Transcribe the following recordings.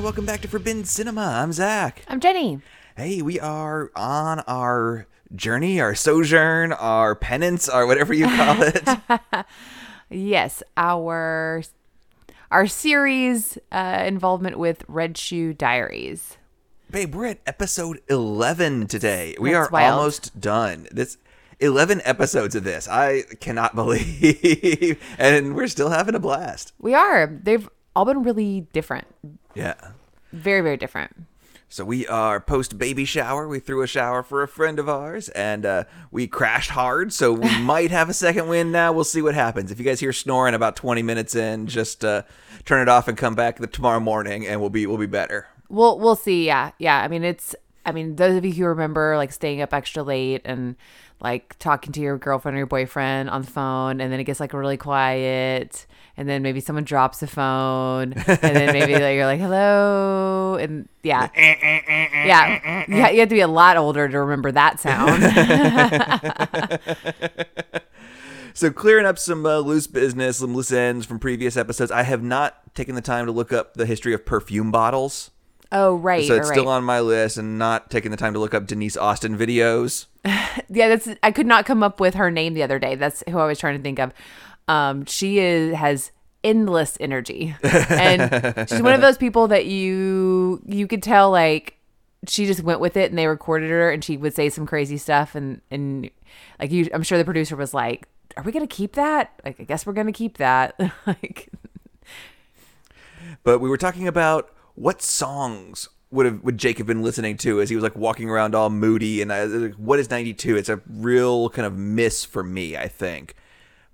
Everyone, welcome back to Forbidden Cinema. I'm Zach. I'm Jenny. Hey, we are on our journey, our sojourn, our penance, or whatever you call it. Yes, our our series uh, involvement with Red Shoe Diaries. Babe, we're at episode 11 today. We That's are wild. almost done. This 11 episodes of this. I cannot believe. and we're still having a blast. We are. They've all been really different. Yeah. Very, very different. So we are post baby shower. We threw a shower for a friend of ours, and uh, we crashed hard. So we might have a second wind now. We'll see what happens. If you guys hear snoring about twenty minutes in, just uh, turn it off and come back the, tomorrow morning, and we'll be we'll be better. We'll we'll see. Yeah, yeah. I mean, it's. I mean, those of you who remember like staying up extra late and like talking to your girlfriend or your boyfriend on the phone, and then it gets like really quiet, and then maybe someone drops the phone, and then maybe like, you're like hello, and yeah, eh, eh, eh, yeah, yeah. You have to be a lot older to remember that sound. So clearing up some uh, loose business, some loose ends from previous episodes. I have not taken the time to look up the history of perfume bottles. Oh right, So it's right. still on my list, and not taking the time to look up Denise Austin videos. yeah, that's I could not come up with her name the other day. That's who I was trying to think of. Um, she is has endless energy, and she's one of those people that you you could tell like she just went with it, and they recorded her, and she would say some crazy stuff, and and like you, I'm sure the producer was like, "Are we gonna keep that? Like, I guess we're gonna keep that." like, but we were talking about what songs would have would Jake have been listening to as he was like walking around all moody and I, like, what is 92 it's a real kind of miss for me I think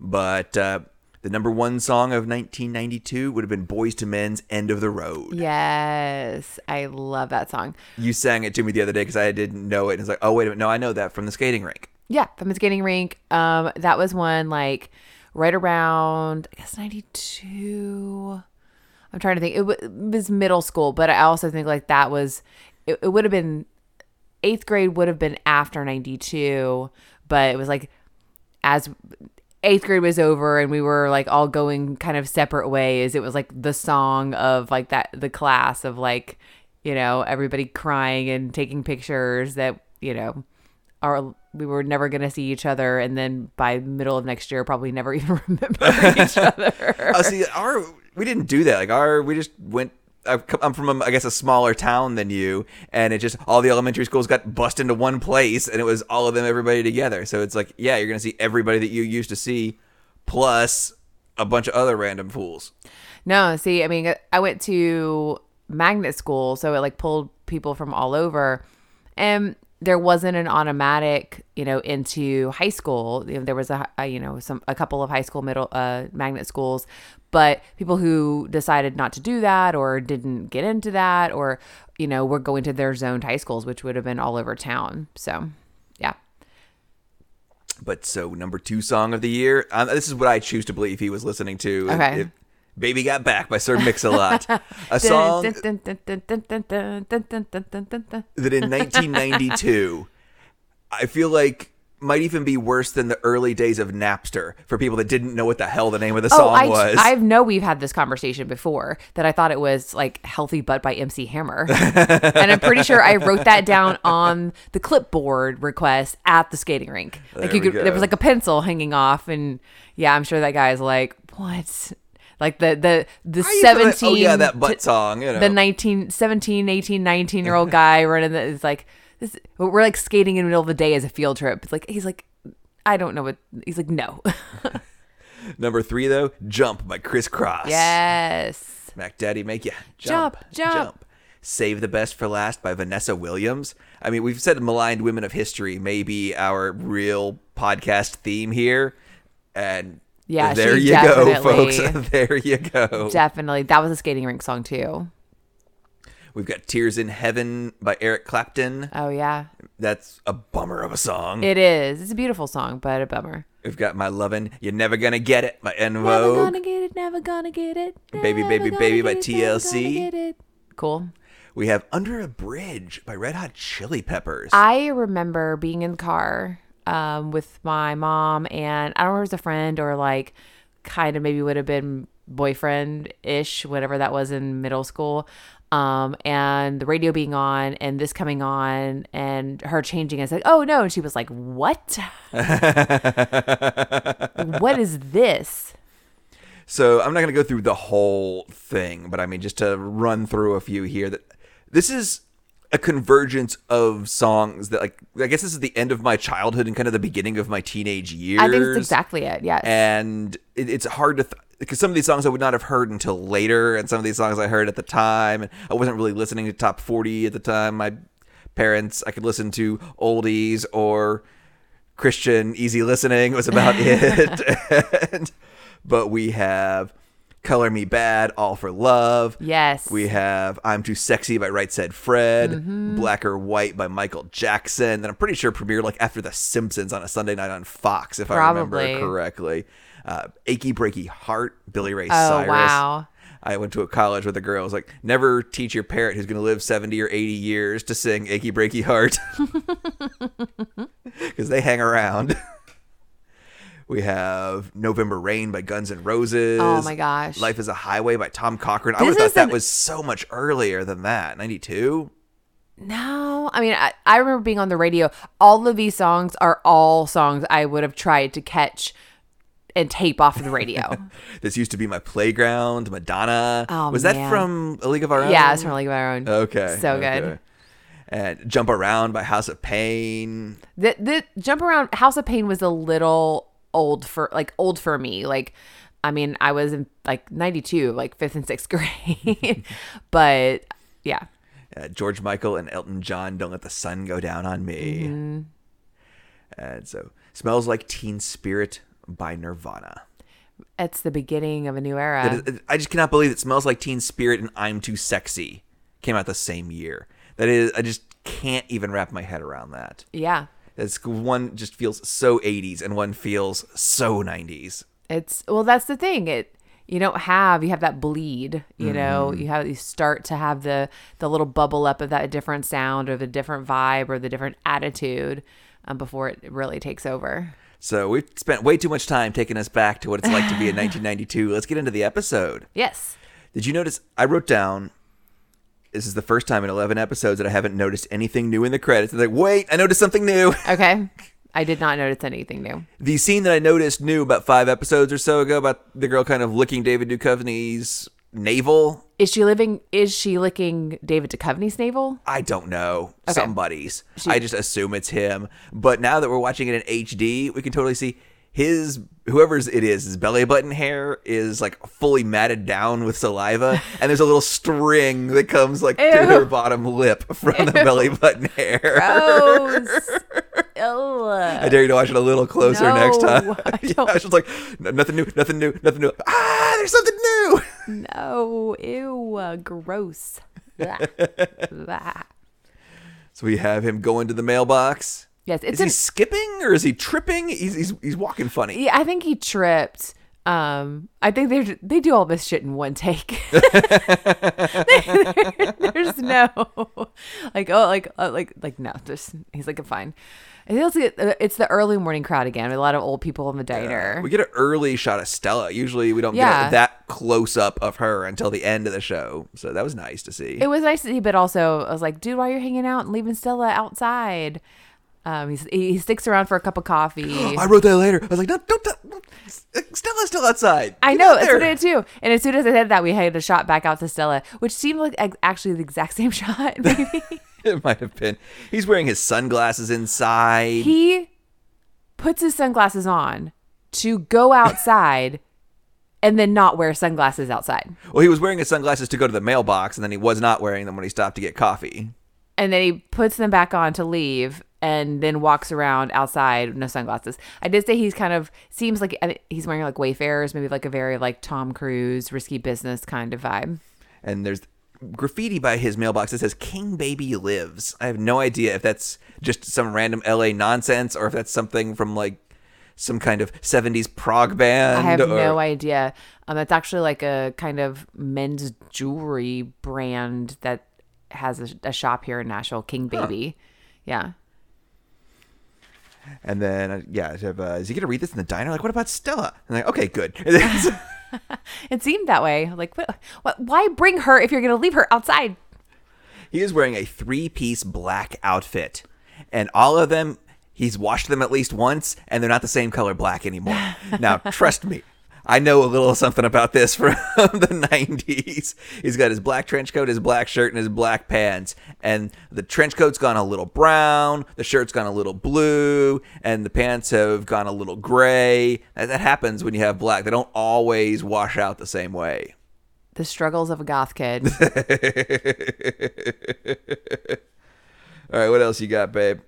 but uh, the number one song of 1992 would have been Boyz II Men's End of the Road yes, I love that song. you sang it to me the other day because I didn't know it and it's like oh wait a minute no I know that from the skating rink Yeah, from the skating rink. Um, that was one like right around I guess ninety two. I'm trying to think. It, w- it was middle school, but I also think like that was it, it would have been eighth grade would have been after ninety two, but it was like as eighth grade was over and we were like all going kind of separate ways. It was like the song of like that the class of like you know everybody crying and taking pictures that you know are we were never going to see each other and then by middle of next year probably never even remember each other oh see our we didn't do that like our we just went uh, come- I'm from, a, I guess, a smaller town than you, and it just all the elementary schools got bussed into one place, and it was all of them, everybody together. So it's like, yeah, you're gonna see everybody that you used to see, plus a bunch of other random fools. no see i mean i went to magnet school so it like pulled people from all over and there wasn't an automatic you know into high school you know, there was a, a you know some a couple of high school middle uh magnet schools but people who decided not to do that or didn't get into that or you know were going to their zoned high schools which would have been all over town so yeah But so number two song of the year, um, this is what I choose to believe he was listening to. Okay. If- "Baby Got Back" by Sir Mix-a-Lot, a song that in 1992, I feel like might even be worse than the early days of Napster for people that didn't know what the hell the name of the song Oh, I, was. I know we've had this conversation before that I thought it was like Healthy Butt by MC Hammer. and I'm pretty sure I wrote that down on the clipboard request at the skating rink. Like There you could, there was like a pencil hanging off. And yeah, I'm sure that guy's like, what? Like the, the, the I used to 17, oh yeah, that butt song. You know, the 19, 17, 18, 19 year old guy running the, is like, this, we're like skating in the middle of the day as a field trip. It's like, he's like, I don't know what, he's like, no. number three though, "Jump" by Kris Kross. yes. Mac Daddy make you jump, Jump, jump. Save the Best for Last by Vanessa Williams. I mean, we've said maligned women of history may be our real podcast theme here. And Yeah, there you go, folks. there you go. Definitely. That was a skating rink song too. We've got Tears in Heaven by Eric Clapton. Oh yeah. That's a bummer of a song. It is. It's a beautiful song, but a bummer. We've got My Lovin' You're Never Gonna Get It by En Never gonna get it, never gonna get it. Baby, Baby, Baby by TLC. Cool. We have Under a Bridge by Red Hot Chili Peppers. I remember being in the car um, with my mom, and I don't remember if it was a friend or like kind of maybe would have been boyfriend ish, whatever that was in middle school. um, and the radio being on and this coming on and her changing. It's like, oh no. And she was like, what? what is this? So I'm not going to go through the whole thing, but I mean, just to run through a few here. That this is a convergence of songs that, like, I guess this is the end of my childhood and kind of the beginning of my teenage years. I think it's exactly it. Yes. and it, it's hard to th- because some of these songs I would not have heard until later, and some of these songs I heard at the time, and I wasn't really listening to top forty at the time. My parents, I could listen to oldies or Christian easy listening was about it. and, but we have Color Me Badd, All for Love. Yes. We have I'm Too Sexy by Right Said Fred, Mm-hmm. Black or White by Michael Jackson. That I'm pretty sure premiered like after The Simpsons on a Sunday night on Fox, if I remember correctly. Uh, Achy Breaky Heart, Billy Ray Oh, Cyrus. wow. I went to a college with a girl. I was like, never teach your parent who's going to live 70 or 80 years to sing Achy Breaky Heart. Because they hang around. we have November Rain by Guns N' Roses. Oh, my gosh. Life is a Highway by Tom Cochrane. I would have thought that an- was so much earlier than that. 92? No, I mean, I, I remember being on the radio. All of these songs are all songs I would have tried to catch and tape off of the radio. This used to be my playground. Madonna. Oh, was that from A League of Our Own? yeah, it's from A League of Our Own. Okay. So good. And Jump Around by House of Pain. The the jump around House of Pain was a little old for like old for me. Like, I mean, I was in like '92, like fifth and sixth grade, but yeah, Uh, George Michael and Elton John, Don't Let the Sun Go Down on Me. Mm-hmm. And so, Smells Like Teen Spirit by Nirvana. it's the beginning of a new era. Is- I just cannot believe it smells like Teen Spirit and I'm Too Sexy came out the same year. That is, I just can't even wrap my head around that. yeah, It's one just feels so 80s and one feels so 90s. It's well, that's the thing. It you don't have you have that bleed. You know, Mm-hmm. you have you start to have the the little bubble up of that different sound or the different vibe or the different attitude um, before it really takes over. So we've spent way too much time taking us back to what it's like to be in 1992. Let's get into the episode. Yes. Did you notice? I wrote down. This is the first time in 11 episodes that I haven't noticed anything new in the credits. It's like, wait, I noticed something new. Okay. I did not notice anything new. The scene that I noticed new about five episodes or so ago about the girl kind of licking David Duchovny's navel. Is she living? Is she licking David Duchovny's navel? I don't know. Okay. Somebody's. I just assume it's him. But now that we're watching it in HD, we can totally see his whoever's it is, his belly button hair is like fully matted down with saliva, and there's a little string that comes like to Ew. her bottom lip from the belly button hair. Gross. I dare you to watch it a little closer No, next time. I yeah, was just like, nothing new, nothing new, nothing new. Ah, there's something new. No. Ew. Gross. Blah. Blah. So we have him go into the mailbox. Yes, it's is he skipping or is he tripping? He's he's, he's walking funny. Yeah, I think he tripped. Um, I think they they do all this shit in one take. there's no like oh like uh, like like no. There's he's like fine. I think it's, uh, it's the early morning crowd again. A lot of old people in the diner. We get an early shot of Stella. Usually we don't Yeah. get that close up of her until the end of the show. So that was nice to see. it was nice to see, but also I was like, dude, why you're hanging out and leaving Stella outside? Um, he's, he he sticks around for a cup of coffee. I wrote that later. I was like, no, don't, don't Stella's still outside. I know that's what I did too. And as soon as I said that, we had a shot back out to Stella, which seemed like ex- actually the exact same shot. Maybe It might have been. He's wearing his sunglasses inside. he puts his sunglasses on to go outside, and then not wear sunglasses outside. well, he was wearing his sunglasses to go to the mailbox, and then he was not wearing them when he stopped to get coffee. And then he puts them back on to leave, and then walks around outside with no sunglasses. I did say he's kind of seems like I think he's wearing like Wayfarers, maybe like a very like Tom Cruise risky business kind of vibe. and there's graffiti by his mailbox that says King Baby Lives. I have no idea if that's just some random LA nonsense or if that's something from like some kind of 70s prog band. I have or, no idea. Um, it's actually like a kind of men's jewelry brand that has a, a shop here in Nashville, King Baby. Yeah. And then, uh, yeah, have, uh, is he going to read this in the diner? Like, what about Stella? And like, okay, good. It seemed that way. Like, what, what, why bring her if you're going to leave her outside? He is wearing a three piece black outfit. And all of them, he's washed them at least once, and they're not the same color black anymore. now, trust me, I know a little something about this from the 90s. He's got his black trench coat, his black shirt, and his black pants. And the trench coat's gone a little brown, the shirt's gone a little blue, and the pants have gone a little gray. That, that happens when you have black. They don't always wash out the same way. The struggles of a goth kid. All right, what else you got, babe?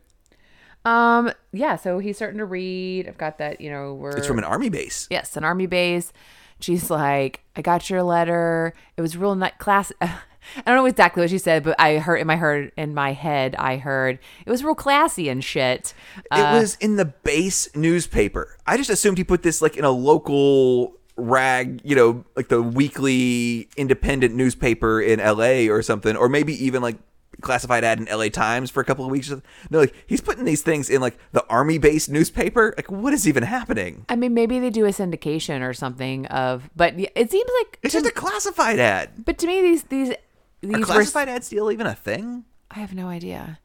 Um, yeah, so he's starting to read. I've got that, you know, we're It's from an army base. yes, an army base. She's like, I got your letter. It was real nice class. I don't know exactly what she said, but I heard in my heard in my head, I heard it was real classy and shit. It was in the base newspaper. I just assumed he put this like in a local rag, you know, like the weekly independent newspaper in LA or something, or maybe even like classified ad in LA Times for a couple of weeks. No, like he's putting these things in like the army base newspaper. Like what is even happening? I mean, maybe they do a syndication or something of, but it seems like, It's just a classified ad. but to me, these these Are these were. classified ads still even a thing? I have no idea.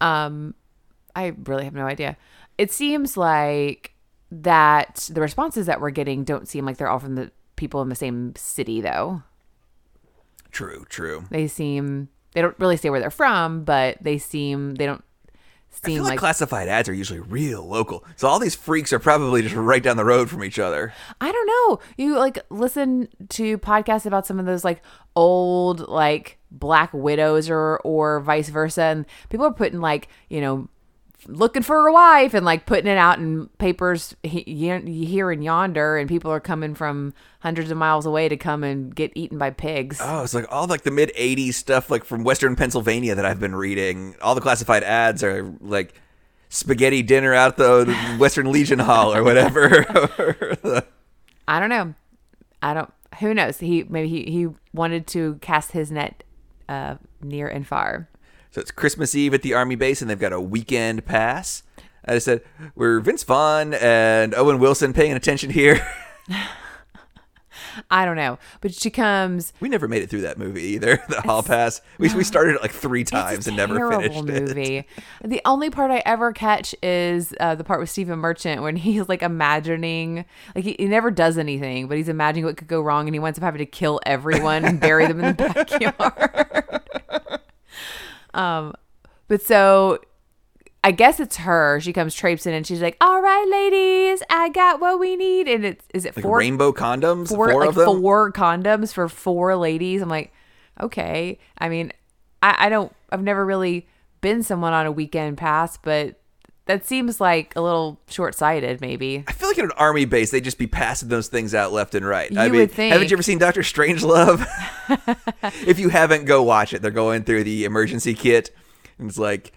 Um, I really have no idea. It seems like that the responses that we're getting don't seem like they're all from the people in the same city, though. True, true. They seem they don't really say where they're from, but they seem they don't seem like, like classified ads are usually real local. So all these freaks are probably just right down the road from each other. I don't know. You like listen to podcasts about some of those like old like black widows or or vice versa and people are putting like, you know, looking for a wife and like putting it out in papers he- he- here and yonder and people are coming from hundreds of miles away to come and get eaten by pigs. Oh, it's like all like the mid '80s stuff, like from Western Pennsylvania that I've been reading. All the classified ads are like spaghetti dinner out the Western Legion Hall or whatever. I don't know. I don't who knows. He maybe he he wanted to cast his net uh near and far. So it's Christmas Eve at the Army base, and they've got a weekend pass. I just said we're Vince Vaughn and Owen Wilson paying attention here. I don't know. But she comes we never made it through that movie either. The Hall Pass. We we started it like three times and never finished it. movie. The only part I ever catch is uh, the part with Stephen Merchant when he's like imagining, like he, he never does anything, but he's imagining what could go wrong, and he winds up having to kill everyone and bury them in the backyard. Um, but so I guess it's her. She comes traipsing and she's like, "All right, ladies, I got what we need." And it's is it Like four rainbow condoms, four, four like of them. four condoms for four ladies. I'm like, okay. I mean, I, I don't. I've never really been someone on a weekend pass, but that seems like a little short sighted. Maybe. I feel like at an army base, they'd just be passing those things out left and right. I You mean, would think. haven't you ever seen Doctor Strangelove? if you haven't, go watch it. They're going through the emergency kit, and it's like,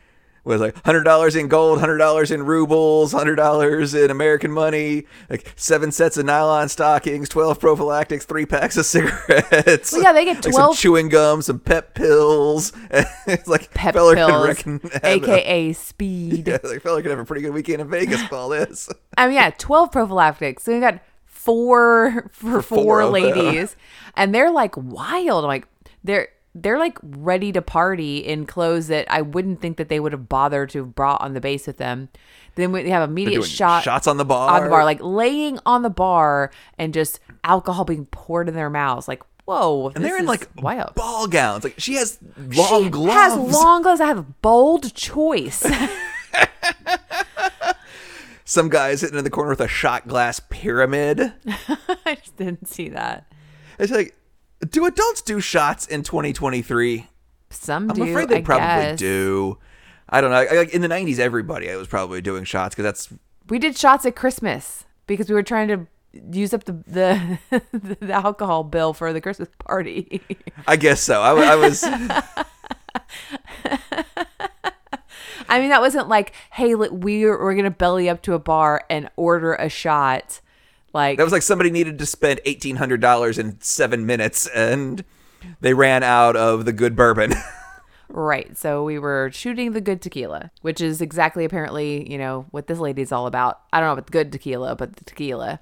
was like hundred dollars in gold, hundred dollars in rubles, hundred dollars in American money, like seven sets of nylon stockings, twelve prophylactics, three packs of cigarettes. Well, yeah, they get like some 12 chewing gum, some pep pills. it's like Pep fella pills, reckon have a- aka speed. yeah, like fella could have a pretty good weekend in Vegas with all this. I mean, um, yeah, twelve prophylactics. So we got four for, four four, them. ladies, and they're like wild. I'm like they're they're like ready to party in clothes that I wouldn't think that they would have bothered to have brought on the base with them. Then we have immediate shot shots on the bar. on the bar, like laying on the bar and just alcohol being poured in their mouths. Like, whoa, And they're in like wild. ball gowns. Like she has long gloves. She gloves. Has long gloves. I have a bold choice. Some guy sitting in the corner with a shot glass pyramid. I just didn't see that. It's like, do adults do shots in 2023? Some I'm do. afraid they I probably guess. do. I don't know. Like in the 90s, everybody I was probably doing shots because that's We did shots at Christmas because we were trying to use up the the, the alcohol bill for the Christmas party. I guess so. I, I was. I mean, that wasn't like, hey, we're we're gonna belly up to a bar and order a shot. Like That was like somebody needed to spend eighteen hundred dollars in seven minutes, and they ran out of the good bourbon. Right. So we were shooting the good tequila, which is exactly apparently, you know, what this lady's all about. I don't know about the good tequila, but the tequila.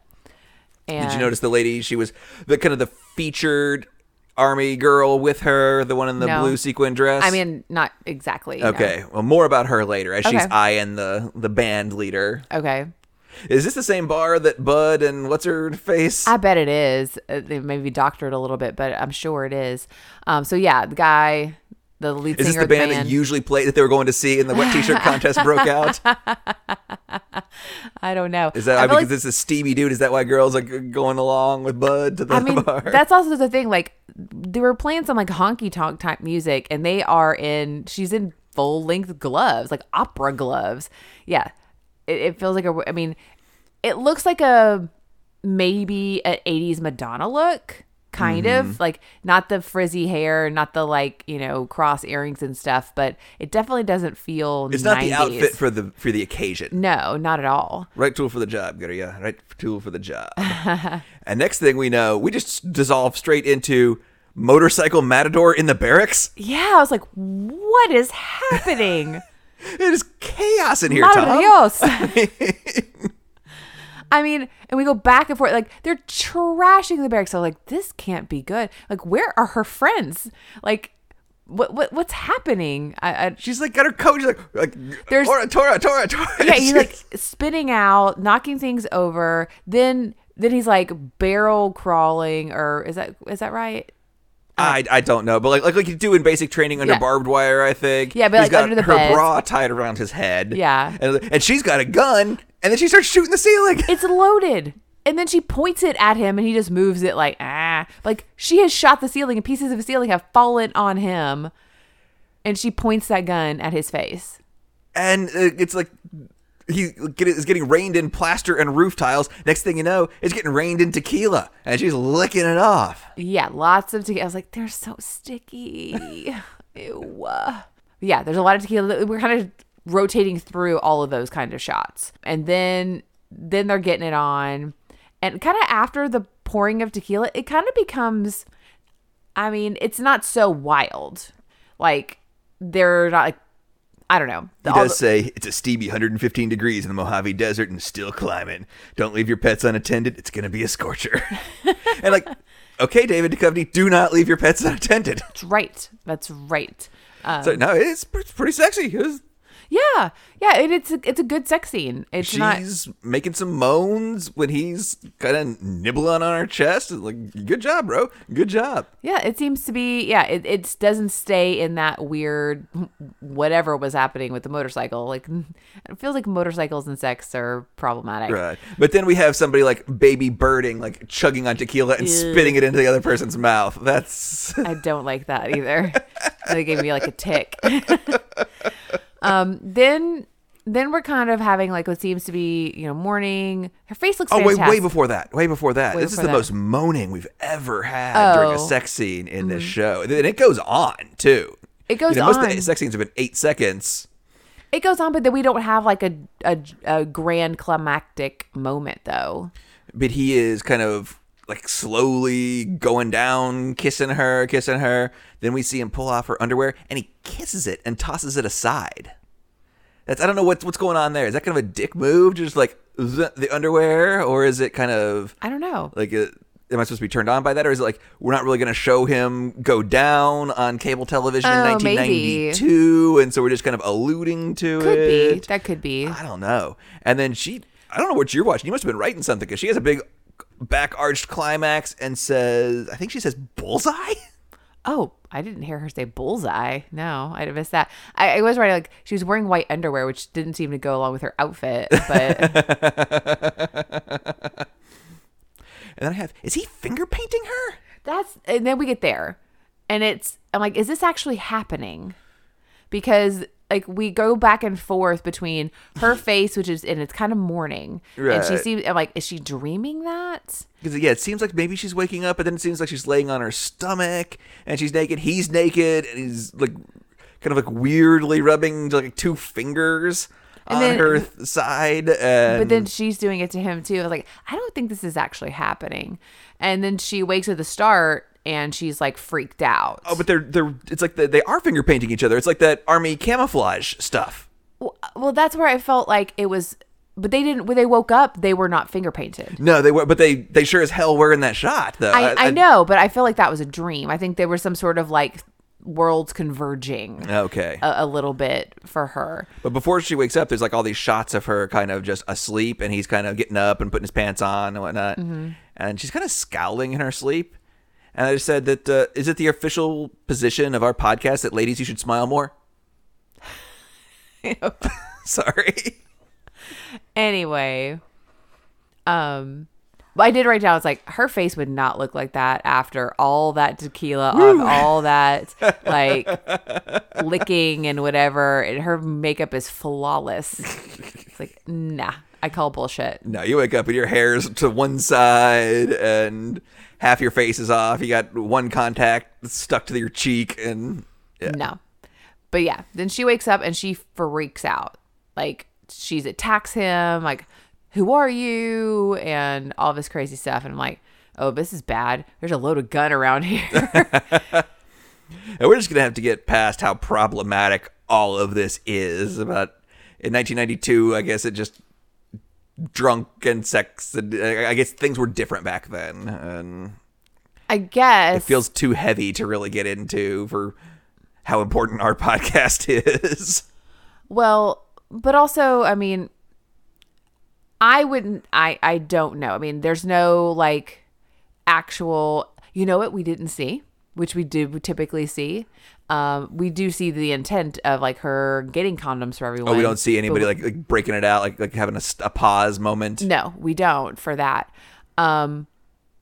And Did you notice the lady? She was the kind of the featured army girl with her, the one in the No. blue sequin dress. I mean, not exactly. no. okay. Well, more about her later as she's Okay. eyeing the the band leader. Okay. Is this the same bar that Bud and what's her face? I bet it is. Uh, They maybe doctored a little bit, but I'm sure it is. Um, so yeah, the guy, the lead Is this singer the of band that usually played that they were going to see and the wet t-shirt contest broke out? I don't know. Is that I I because like- this is Stevie dude? Is that why girls are going along with Bud to the I mean, bar? that's also the thing. Like, they were playing some like honky tonk type music, and they are in. She's in full length gloves, like opera gloves. Yeah, it, it feels like a. I mean, it looks like a maybe an '80s Madonna look, kind Mm-hmm. of like not the frizzy hair, not the like you know cross earrings and stuff, but it definitely doesn't feel. it's not the outfit for the for the occasion. No, not at all. Right tool for the job, Gurria. Right tool for the job. and next thing we know, we just dissolve straight into motorcycle matador in the barracks. Yeah, I was like, what is happening? It is chaos in here, Tom. I mean, and we go back and forth. Like they're trashing the barracks. So like, this can't be good. Like, where are her friends? Like, what what what's happening? I, I She's like got her coat. She's like, like There's- Tora, Tora, Tora, Tora. yeah, he's like spinning out, knocking things over. Then then he's like barrel crawling, or is that is that right? I, I don't know, but like like like you do in basic training under Yeah. barbed wire, I think. Yeah, but, He's like, got under the her beds. bra tied around his head. Yeah. and, and she's got a gun, and then she starts shooting the ceiling. It's loaded. And then she points it at him and he just moves it like, ah. Like she has shot the ceiling and pieces of the ceiling have fallen on him. And she points that gun at his face. and uh, it's like he is getting rained in plaster and roof tiles. Next thing you know, it's getting rained in tequila, and she's licking it off. Yeah, lots of tequila. I was like, they're so sticky. Ew. Yeah, there's a lot of tequila. We're kind of rotating through all of those kind of shots. And then then they're getting it on. And kind of after the pouring of tequila, it kind of becomes I mean, it's not so wild. Like they're not like I don't know. He All does the- say it's a steamy 115 degrees in the Mojave Desert and still climbing. Don't leave your pets unattended. It's gonna be a scorcher. and like, okay, David Duchovny, do not leave your pets unattended. That's right. That's right. Um, So no, it's, it's pretty sexy. It was- yeah, yeah. It, it's a, it's a good sex scene. It's not. she's making some moans when he's kind of nibbling on her chest. It's Like, good job, bro. Good job. Yeah, it seems to be. Yeah, it it doesn't stay in that weird whatever was happening with the motorcycle. Like it feels like motorcycles and sex are problematic. Right. But then we have somebody like baby birding, like chugging on tequila and spitting it into the other person's mouth. That's I don't like that either. they gave me like a tick. um, then then we're kind of having like what seems to be you know morning. Her face looks oh wait, way before that, way before that. Way this is the that. most moaning we've ever had during a Oh. Mm-hmm. sex scene in this show, and it goes on too. It goes you know, Most of on. the sex scenes have been eight seconds. It goes on, but then we don't have like a a, a grand climactic moment though. but he is kind of like slowly going down, kissing her, kissing her. Then we see him pull off her underwear, and he kisses it and tosses it aside. That's I don't know what's what's going on there. Is that kind of a dick move, just like the underwear, or is it kind of I don't know. like uh am I supposed to be turned on by that, or is it like we're not really going to show him go down on cable television in Oh, maybe. 1992, and so we're just kind of alluding to Could it? be. That could be. I don't know. And then she, I don't know what you're watching. You must have been writing something because she has a big back arched climax and says, I think she says bullseye. Oh, I didn't hear her say bullseye. No, I'd have missed that. I, I was right. Like she was wearing white underwear, which didn't seem to go along with her outfit. But And then I have, is he finger painting her? that's and then we get there, and it's I'm like, is this actually happening? Because like we go back and forth between her face, which is and it's kind of morning, and she seems I'm like, is she dreaming that? Because yeah, it seems like maybe she's waking up, but then it seems like she's laying on her stomach and she's naked. He's naked and he's like kind of like weirdly rubbing like two fingers And on then- her th- side. And But then she's doing it to him too. I was like, I don't think this is actually happening. And then she wakes at the start and she's like freaked out. oh, but they're they're it's like the, they are finger painting each other. It's like that army camouflage stuff. Well, well, that's where I felt like it was but they didn't. When they woke up, they were not finger painted. No, they were, but they they sure as hell were in that shot though. I, I know, but I feel like that was a dream. I think there was some sort of like worlds converging Okay, a, a little bit for her. but before she wakes up, there's like all these shots of her kind of just asleep, and he's kind of getting up and putting his pants on and whatnot, Mm-hmm. and she's kind of scowling in her sleep. And I just said that uh, is it the official position of our podcast that ladies you should smile more? Sorry. Anyway, um, but I did write down. It's like her face would not look like that after all that tequila, of all that like licking and whatever. And her makeup is flawless. It's like nah, I call bullshit. No, you wake up and your hair's to one side and half your face is off. You got one contact stuck to your cheek, and yeah. No. But yeah, then she wakes up and she freaks out. Like she's attacks him, like, who are you? And all this crazy stuff. And I'm like, oh, this is bad. There's a load of gun around here. And we're just gonna have to get past how problematic all of this is. About in 1992, I guess it just drunk and sex. And uh, I guess things were different back then, and I guess. it feels too heavy to really get into for how important our podcast is. Well, but also, I mean, I wouldn't. I I don't know. I mean, there's no like actual. You know what we didn't see, which we do typically see. Um, we do see the intent of like her getting condoms for everyone. Oh, we don't see anybody like, like breaking it out, like like having a pause moment. No, we don't for that. Um,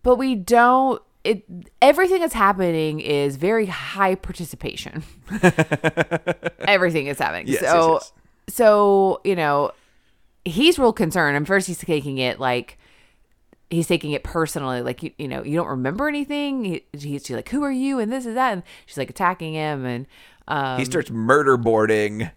but we don't. It everything that's happening is very high participation. everything is happening. Yes, yes, so, yes. so you know, he's real concerned. And first, he's taking it like he's taking it personally. Like you, you know, you don't remember anything. He, he's she's like, "Who are you?" And this is that. And she's like attacking him. And um, he starts murder boarding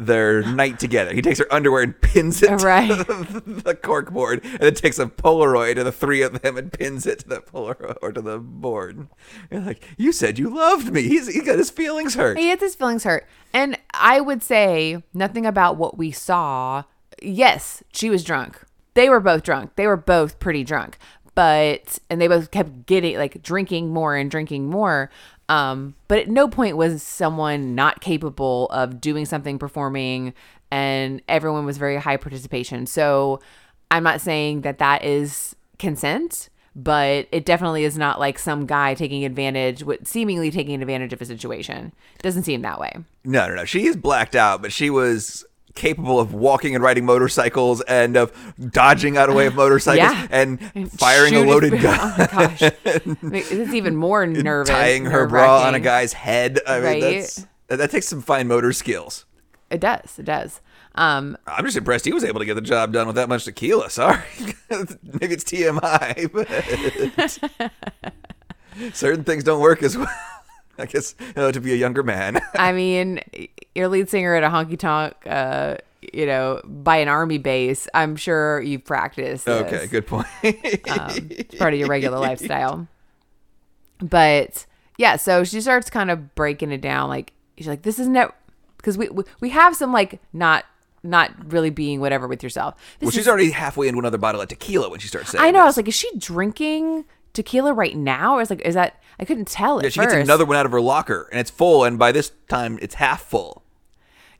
their night together. He takes her underwear and pins it Right. to the cork board, and then takes a Polaroid of the three of them and pins it to the Polaroid or to the board. You're like, you said you loved me. He's he got his feelings hurt. He gets his feelings hurt. And I would say nothing about what we saw. Yes, she was drunk. They were both drunk. They were both pretty drunk. But and they both kept getting like drinking more and drinking more. Um, but at no point was someone not capable of doing something, performing, and everyone was very high participation. So I'm not saying that that is consent, but it definitely is not like some guy taking advantage, what seemingly taking advantage of a situation. It doesn't seem that way. No, no, no. She is blacked out, but she was capable of walking and riding motorcycles and of dodging out of way of motorcycles Yeah. and firing a loaded gun. Oh gosh, it's even more nervous. tying her bra on a guy's head. I mean, Right. that's that, that takes some fine motor skills. It does. It does. Um, I'm just impressed he was able to get the job done with that much tequila. Sorry, maybe it's TMI, but certain things don't work as well. I guess uh, to be a younger man. I mean, your lead singer at a honky tonk, uh, you know, by an army base. I'm sure you've practiced. This. okay, good point. um, it's part of your regular lifestyle. But yeah, so she starts kind of breaking it down. Like she's like, "This isn't because we, we we have some like not not really being whatever with yourself. This well, is- she's already halfway into another bottle of tequila when she starts saying. I know. I was like, is she drinking tequila right now? Or is like, is that? I couldn't tell at Yeah, she first. gets another one out of her locker, and it's full. And by this time, it's half full.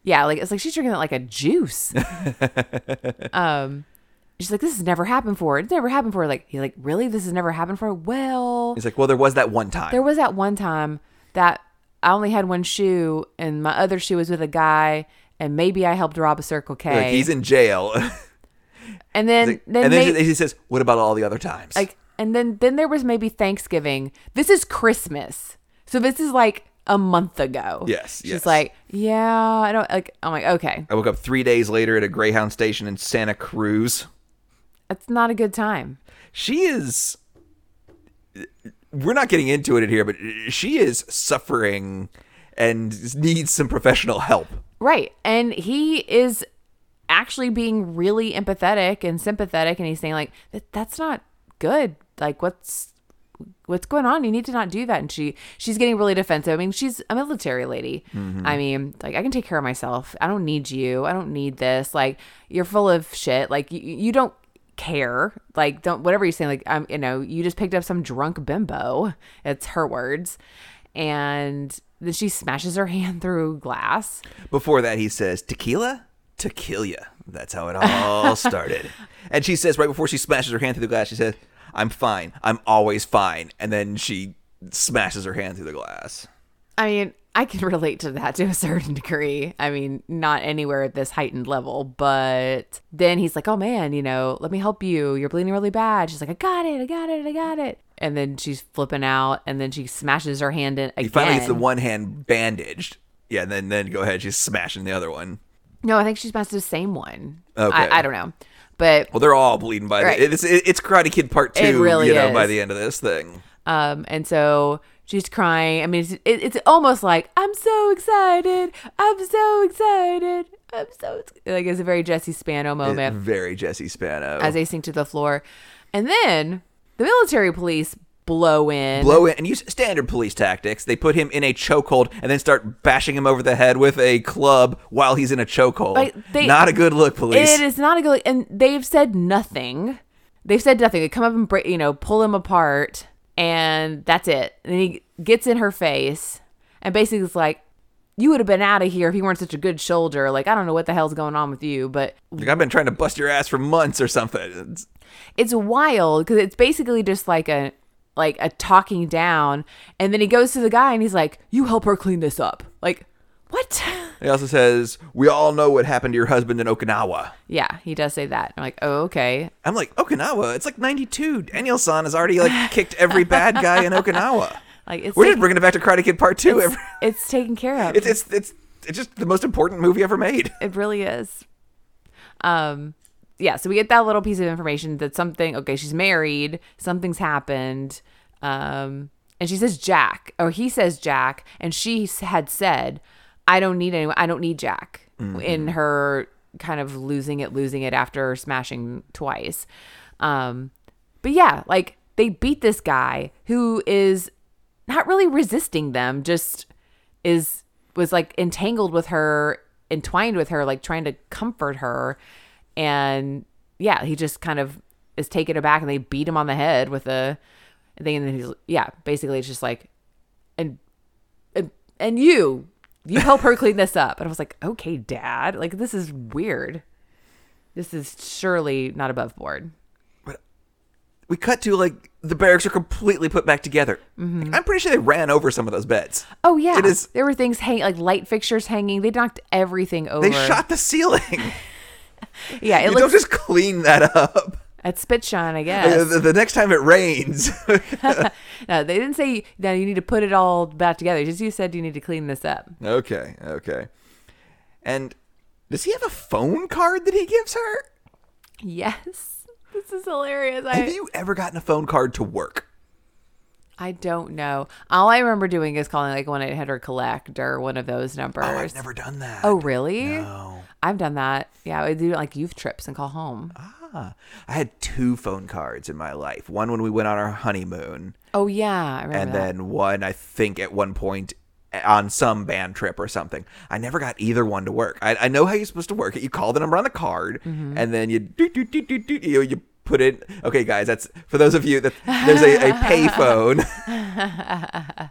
Yeah, like it's like she's drinking it like a juice. um, she's like, this has never happened before. It's never happened before. Like, you're like, really? This has never happened before? Well, He's like, "Well, there was that one time." there was that one time that I only had one shoe, and my other shoe was with a guy, and maybe I helped rob a Circle K. Like, he's in jail. and then, then, and then may- he says, "What about all the other times?" like, and then then there was maybe Thanksgiving. This is Christmas, so this is like a month ago. Yes, she's yes. like, yeah, I don't like. I'm like, okay, I woke up three days later at a Greyhound station in Santa Cruz. that's not a good time. She is. We're not getting into it here, but she is suffering and needs some professional help. Right. And he is actually being really empathetic and sympathetic and he's saying like that that's not good. Like what's what's going on? You need to not do that. And she she's getting really defensive. I mean, she's a military lady. Mm-hmm. I mean, like I can take care of myself. I don't need you. I don't need this. Like you're full of shit. Like you, you don't care. Like don't whatever you're saying. Like I'm, you know, you just picked up some drunk bimbo. It's her words, and then she smashes her hand through glass. Before that, he says, Tequila? Tequila. That's how it all started. and she says, right before she smashes her hand through the glass, she says, I'm fine. I'm always fine. And then she smashes her hand through the glass. I mean, I can relate to that to a certain degree. I mean, not anywhere at this heightened level, but then he's like, "Oh man, you know, let me help you. You're bleeding really bad." She's like, "I got it. I got it. I got it." And then she's flipping out, and then she smashes her hand in again. He finally gets the one hand bandaged. Yeah, and then, then go ahead. She's smashing the other one. No, I think she smashed the same one. Okay. I, I don't know, but Well, they're all bleeding by Right. the It's, it's Karate Kid Part 2, It really you know, by the end of this thing. Um, and so she's crying. I mean, it's, it, it's almost like I'm so excited. I'm so excited. I'm so ex-" like it's a very Jesse Spano moment Very Jesse Spano. as they sink to the floor, and then the military police blow in. blow in and use standard police tactics. They put him in a chokehold and then start bashing him over the head with a club while he's in a chokehold. Like, they- Not a good look, police. It is not a good, look. and they've said nothing. They've said nothing. They come up and break, you know, pull him apart, and that's it. And then he gets in her face, and basically it's like, "You would have been out of here if you weren't such a good shoulder. Like I don't know what the hell's going on with you, but Like, I've been trying to bust your ass for months or something. It's- it's wild because it's basically just like a like a talking down, and then he goes to the guy and he's like, "You help her clean this up." Like what? He also says, "We all know what happened to your husband in Okinawa." yeah, he does say that. I'm like, "Oh, okay." I'm like, Okinawa? It's like ¡92! Daniel-san has already like kicked every bad guy in Okinawa. Like it's We're just bringing it back to Karate Kid Part Two. it's, Every- it's taken care of. It's it's it's it's just the most important movie ever made. It really is. Um, yeah. So we get that little piece of information that something. Okay, she's married. Something's happened. Um, and she says Jack, or he says Jack, and she had said, "I don't need anyone. I don't need Jack." In her kind of losing it, losing it after smashing twice. Um, but yeah, like they beat this guy who is not really resisting them, just is was like entangled with her, entwined with her, like trying to comfort her. And yeah, he just kind of is taken aback and they beat him on the head with a thing. And then he's, yeah, basically it's just like, and, and, and you, you help her clean this up. And I was like, okay, dad, like this is weird. This is surely not above board. But We cut to like the barracks are completely put back together. Mm-hmm. I'm pretty sure they ran over some of those beds. Oh yeah, It is- there were things hanging, like light fixtures hanging. They knocked everything over. They shot the ceiling. yeah, it you don't just clean that up. at spit shine, I Uh, guess. The, the next time it rains, no, they didn't say no. You need to put it all back together. Just you said you need to clean this up. okay, okay. And does he have a phone card that he gives her? Yes, this is hilarious. Have I you ever gotten a phone card to work? I don't know. All I remember doing is calling like one eight hundred collect or one of those numbers. Oh, I've never done that. Oh, really? No. I've done that. Yeah, I do like youth trips and call home. Ah, I had two phone cards in my life. One when we went on our honeymoon, Oh yeah, I remember and that. then one I think at one point on some band trip or something. I never got either one to work. I, I know how you're supposed to work it. You call the number on the card, Mm-hmm. and then you do do do do do you, you put it. Okay, guys, that's for those of you that there's a, a pay phone,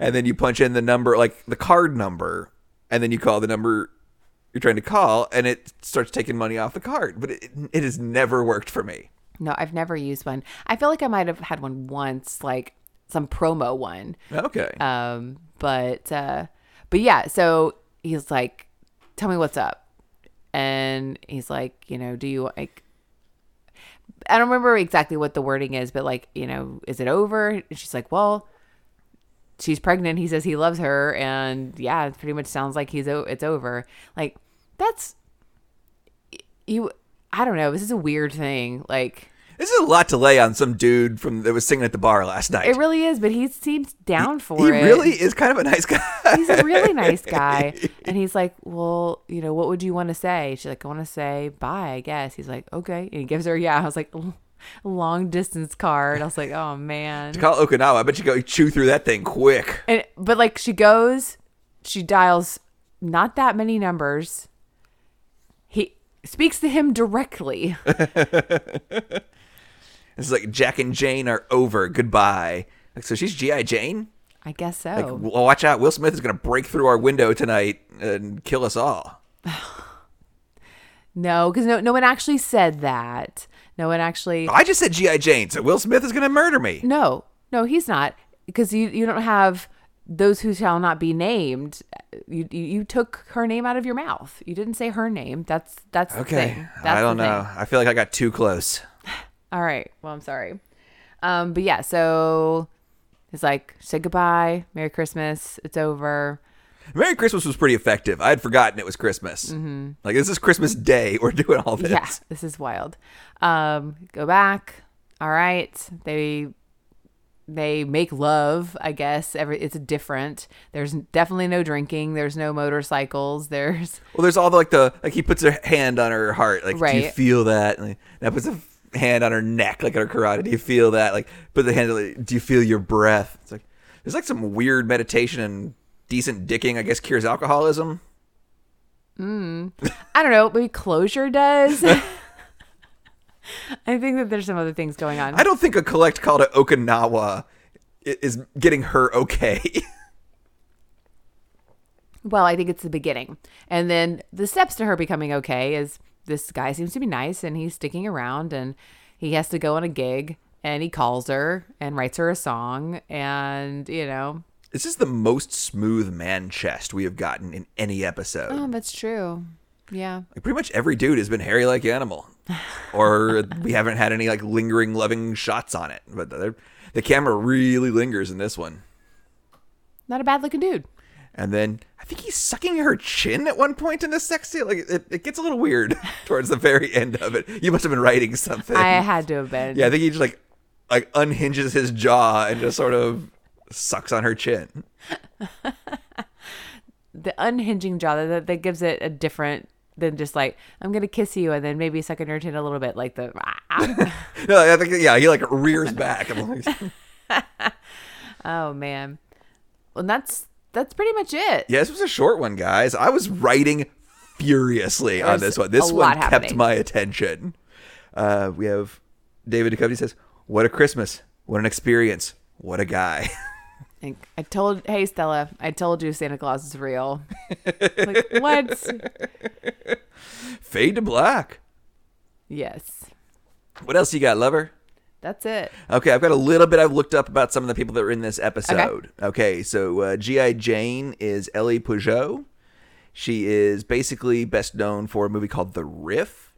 and then you punch in the number like the card number, and then you call the number you're trying to call, and it starts taking money off the card. But it, it has never worked for me. No, I've never used one. I feel like I might have had one once, like some promo one. Okay. Um, but uh, but yeah, so he's like, "Tell me what's up," and he's like, "You know, do you like?" I don't remember exactly what the wording is, but like, you know, is it over? And she's like, "Well." She's pregnant. He says he loves her, and yeah, it pretty much sounds like he's o- it's over. Like that's you. I don't know. This is a weird thing. Like This is a lot to lay on some dude from that was singing at the bar last night. it really is, but he seems down for he it. He really is kind of a nice guy. he's a really nice guy. And he's like, Well, you know, what would you want to say? She's like, I want to say bye, I guess. He's like, Okay. And he gives her, yeah. I was like, long distance card. I was like, oh man. To call Okinawa. I bet you go chew through that thing quick. And but like she goes, she dials not that many numbers. He speaks to him directly. It's like Jack and Jane are over. Goodbye. Like so, she's GI Jane. I guess so. Like, well, watch out. Will Smith is going to break through our window tonight and kill us all. no, because no, no one actually said that. No one actually. I just said GI Jane, so Will Smith is going to murder me. No, no, he's not. Because you you don't have those who shall not be named. You you, you took her name out of your mouth. You didn't say her name. That's that's the Okay, thing. That's I don't know. I feel like I got too close. All right. Well, I'm sorry. Um, but yeah, so it's like say goodbye, Merry Christmas. It's over. Merry Christmas was pretty effective. I had forgotten it was Christmas. Mm-hmm. Like this is Christmas Day. We're doing all this. Yeah, this is wild. Um, go back. All right. They they make love, I guess. Every it's different. There's definitely no drinking. There's no motorcycles. There's Well, there's all the, like the like he puts a hand on her heart. Like, do you feel that? And that puts a hand on her neck, like at her carotid. Do you feel that? Like, put the hand. Like, do you feel your breath? It's like there's like some weird meditation and decent dicking. I guess cures alcoholism. Hmm. I don't know, maybe closure does. I think that there's some other things going on. I don't think a collect call to Okinawa is getting her okay. Well, I think it's the beginning. And then the steps to her becoming okay is this guy seems to be nice and he's sticking around and he has to go on a gig and he calls her and writes her a song and, you know, this is the most smooth man chest we have gotten in any episode. oh, that's true. Yeah. Like pretty much every dude has been hairy like animal, or we haven't had any like lingering, loving shots on it. But the, the camera really lingers in this one. Not a bad looking dude. And then I think he's sucking her chin at one point in the sex scene. Like it, it gets a little weird towards the very end of it. You must have been writing something. I had to have been. yeah, I think he just like like unhinges his jaw and just sort of sucks on her chin. The unhinging jaw that, that gives it a different than just like, I'm going to kiss you and then maybe suck on your chin a little bit like the. Ah, ah. No, I think yeah, he like rears back. Like, oh, man. Well, that's that's pretty much it. Yeah, this was a short one, guys. I was writing furiously on this one. This one kept happening. my attention. Uh, we have David Duchovny says, "What a Christmas! What an experience! What a guy!" I told, hey Stella, I told you Santa Claus is real. like what? Fade to black. Yes, What else you got, lover? That's it. Okay, I've got a little bit I've looked up about some of the people that were in this episode. Okay, so uh, G.I. Jane is Ely Pouget. She is basically best known for a movie called The Riff.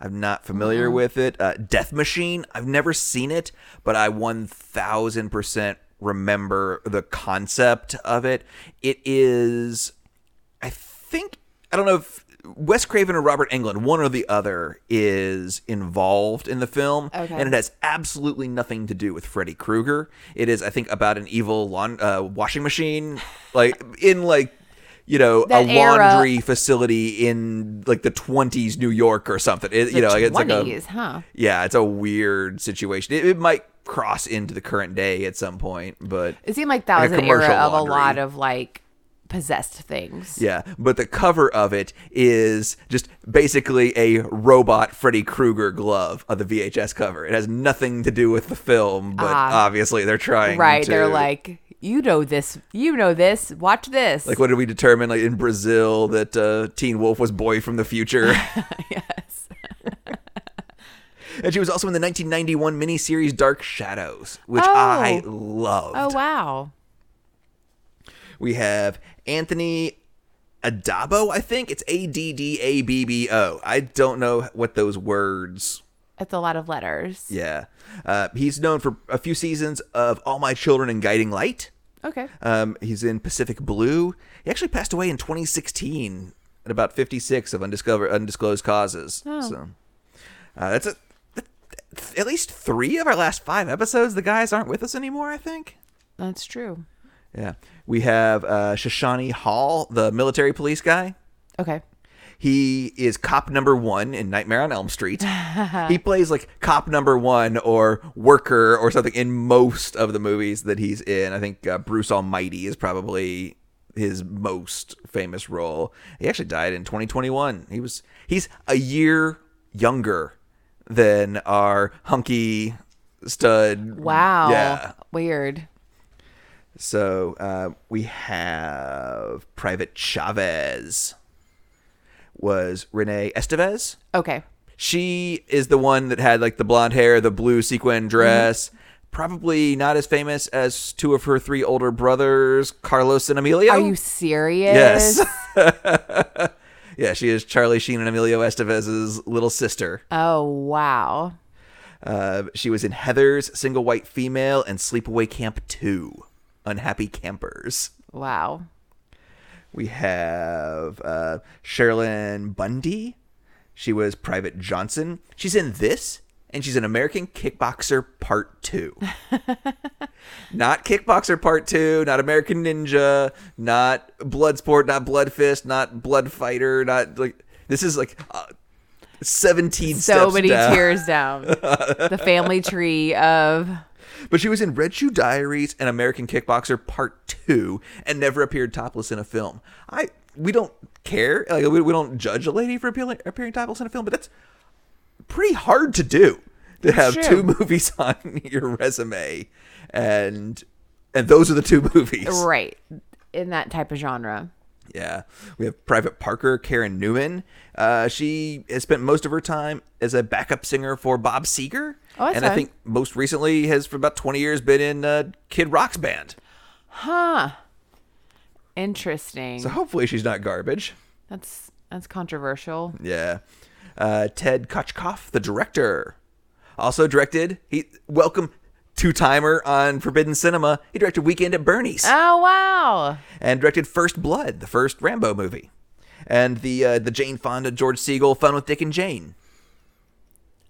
I'm not familiar with it. Uh, Death Machine, I've never seen it, but I 1000% remember the concept of it. It is, I think, I don't know if Wes Craven or Robert Englund, one or the other, is involved in the film, Okay. and it has absolutely nothing to do with Freddy Krueger. It is, I think, about an evil lawn uh, washing machine, like in like you know That a era. laundry facility in like the twenties New York or something. It, you know, like it's like a 20s, huh? yeah, it's a weird situation. It, it might cross into the current day at some point, but It seemed like that Like was an era of a lot of like possessed things. Yeah, but the cover of it is just basically a robot Freddy Krueger glove of the VHS cover. It has nothing to do with the film, but Ah. obviously they're trying Right. to They're like, you know this. You know this. Watch this. like what did we determine like in Brazil that uh, Teen Wolf was boy from the future? yes. and she was also in the 1991 miniseries Dark Shadows, which Oh. I loved. Oh wow. We have Anthony Addabbo, I think. It's A D D A B B O. I don't know what those words. It's a lot of letters. Yeah. Uh, he's known for a few seasons of All My Children and Guiding Light. Okay. Um, he's in Pacific Blue. He actually passed away in 2016 at about 56 of undiscovered, undisclosed causes. Oh. So uh, that's a, at least three of our last five episodes. The guys aren't with us anymore, I think. That's true. Yeah. We have uh, Shashawnee Hall, the military police guy. Okay. He is cop number one in Nightmare on Elm Street. he plays like cop number one or worker or something in most of the movies that he's in. I think uh, Bruce Almighty is probably his most famous role. He actually died in 2021. He was he's a year younger than our hunky stud. Wow. Yeah. Weird. So uh, we have Private Chavez. Was Renee Estevez? Okay. She is the one that had like the blonde hair, the blue sequin dress. Mm-hmm. Probably not as famous as two of her three older brothers, Carlos and Emilio. Are you serious? Yes. yeah, she is Charlie Sheen and Emilio Estevez's little sister. Oh, wow. Uh, she was in Heather's Single White Female and Sleepaway Camp 2, Unhappy Campers. Wow. We have uh, Sherilyn Bundy. She was Private Johnson. She's in this, and she's an American Kickboxer Part 2. not Kickboxer Part 2, not American Ninja, not Bloodsport, not Blood Fist, not Blood Fighter, not like. This is like uh, 17 So steps many down. tears down. the family tree of. But she was in Red Shoe Diaries and American Kickboxer Part Two, and never appeared topless in a film. I we don't care, like we, we don't judge a lady for appearing, appearing topless in a film, but that's pretty hard to do to have true. two movies on your resume, and and those are the two movies. Right. In that type of genre. Yeah. We have Private Parker, Karen Newman. Uh, she has spent most of her time as a backup singer for Bob Seger. Oh, and I think most recently has for about 20 years been in uh, Kid Rock's band. Huh. Interesting. So hopefully she's not garbage. that's that's controversial. Yeah. Uh, Ted Kotcheff, the director, also directed. He welcome two timer on Forbidden Cinema. He directed Weekend at Bernie's Oh wow. and directed First Blood, the first Rambo movie, and the uh, the Jane Fonda George Segal Fun with Dick and Jane.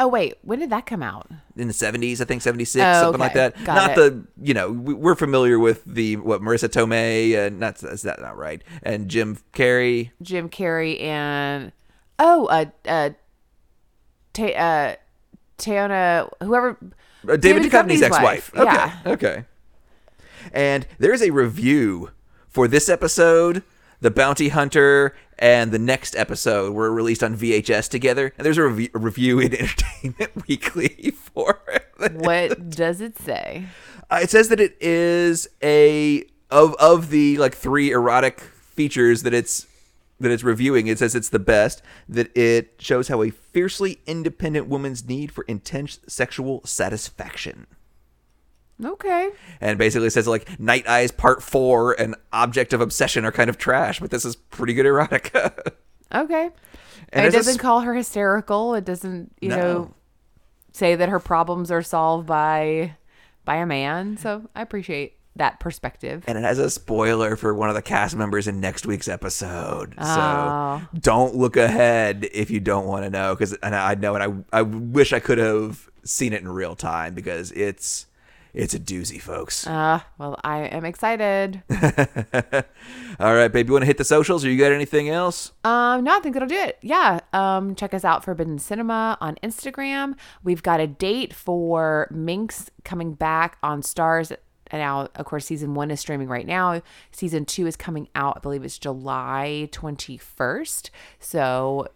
Oh wait, when did that come out? in the 70s, I think 76, Oh, something like that. Got not it. the, you know, we- we're familiar with the what Marisa Tomei and not is that not right? And Jim Carrey. Jim Carrey and oh, uh, uh, Ta- uh, Taona, whoever. Uh, David Duchovny's Duchovny's ex-wife. wife. Okay. Yeah. Okay. And there's a review for this episode, The Bounty Hunter, and the next episode were released on VHS together. And there's a, rev- a review in Entertainment Weekly for it. What does it say? Uh, it says that it is a of of the like three erotic features that it's that it's reviewing. It says it's the best. That it shows how a fiercely independent woman's need for intense sexual satisfaction. Okay. And basically says like Night Eyes Part Four and Object of Obsession are kind of trash, but this is pretty good erotica. Okay. And it doesn't sp- call her hysterical. It doesn't, you No. know, say that her problems are solved by by a man. So I appreciate that perspective. and it has a spoiler for one of the cast members in next week's episode. Oh. So don't look ahead if you don't want to know because and I know and I I wish I could have seen it in real time because it's it's a doozy, folks. Uh, well, I am excited. All right, babe, you want to hit the socials or you got anything else? Um, no, I think that'll do it. Yeah. Um, check us out Forbidden Cinema on Instagram. We've got a date for Minx coming back on Starz. And now, of course, season one is streaming right now. Season two is coming out, I believe it's July 21st. So,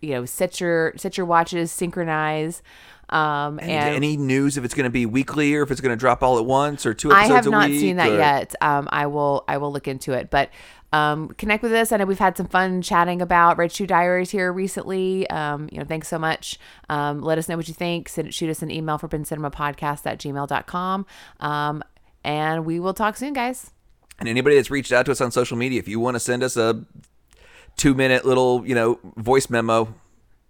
you know, set your set your watches, synchronize. Um, And, and any news if it's going to be weekly or if it's going to drop all at once or two episodes I have not seen that or- yet. Um, I will I will look into it, but um, connect with us. I know we've had some fun chatting about Red Shoe Diaries here recently. Um, you know, thanks so much. Um, let us know what you think. Send, shoot us an email for podcast at gmail.com. Um, and we will talk soon, guys. And anybody that's reached out to us on social media, if you want to send us a two minute little, you know, voice memo,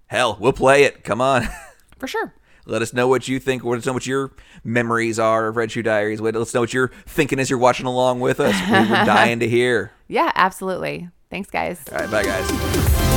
hell, we'll play it. Come on. For sure. Let us know what you think. Let us know what your memories are of Red Shoe Diaries. Let us know what you're thinking as you're watching along with us. We were dying to hear. Yeah, absolutely. Thanks, guys. All right, bye, guys.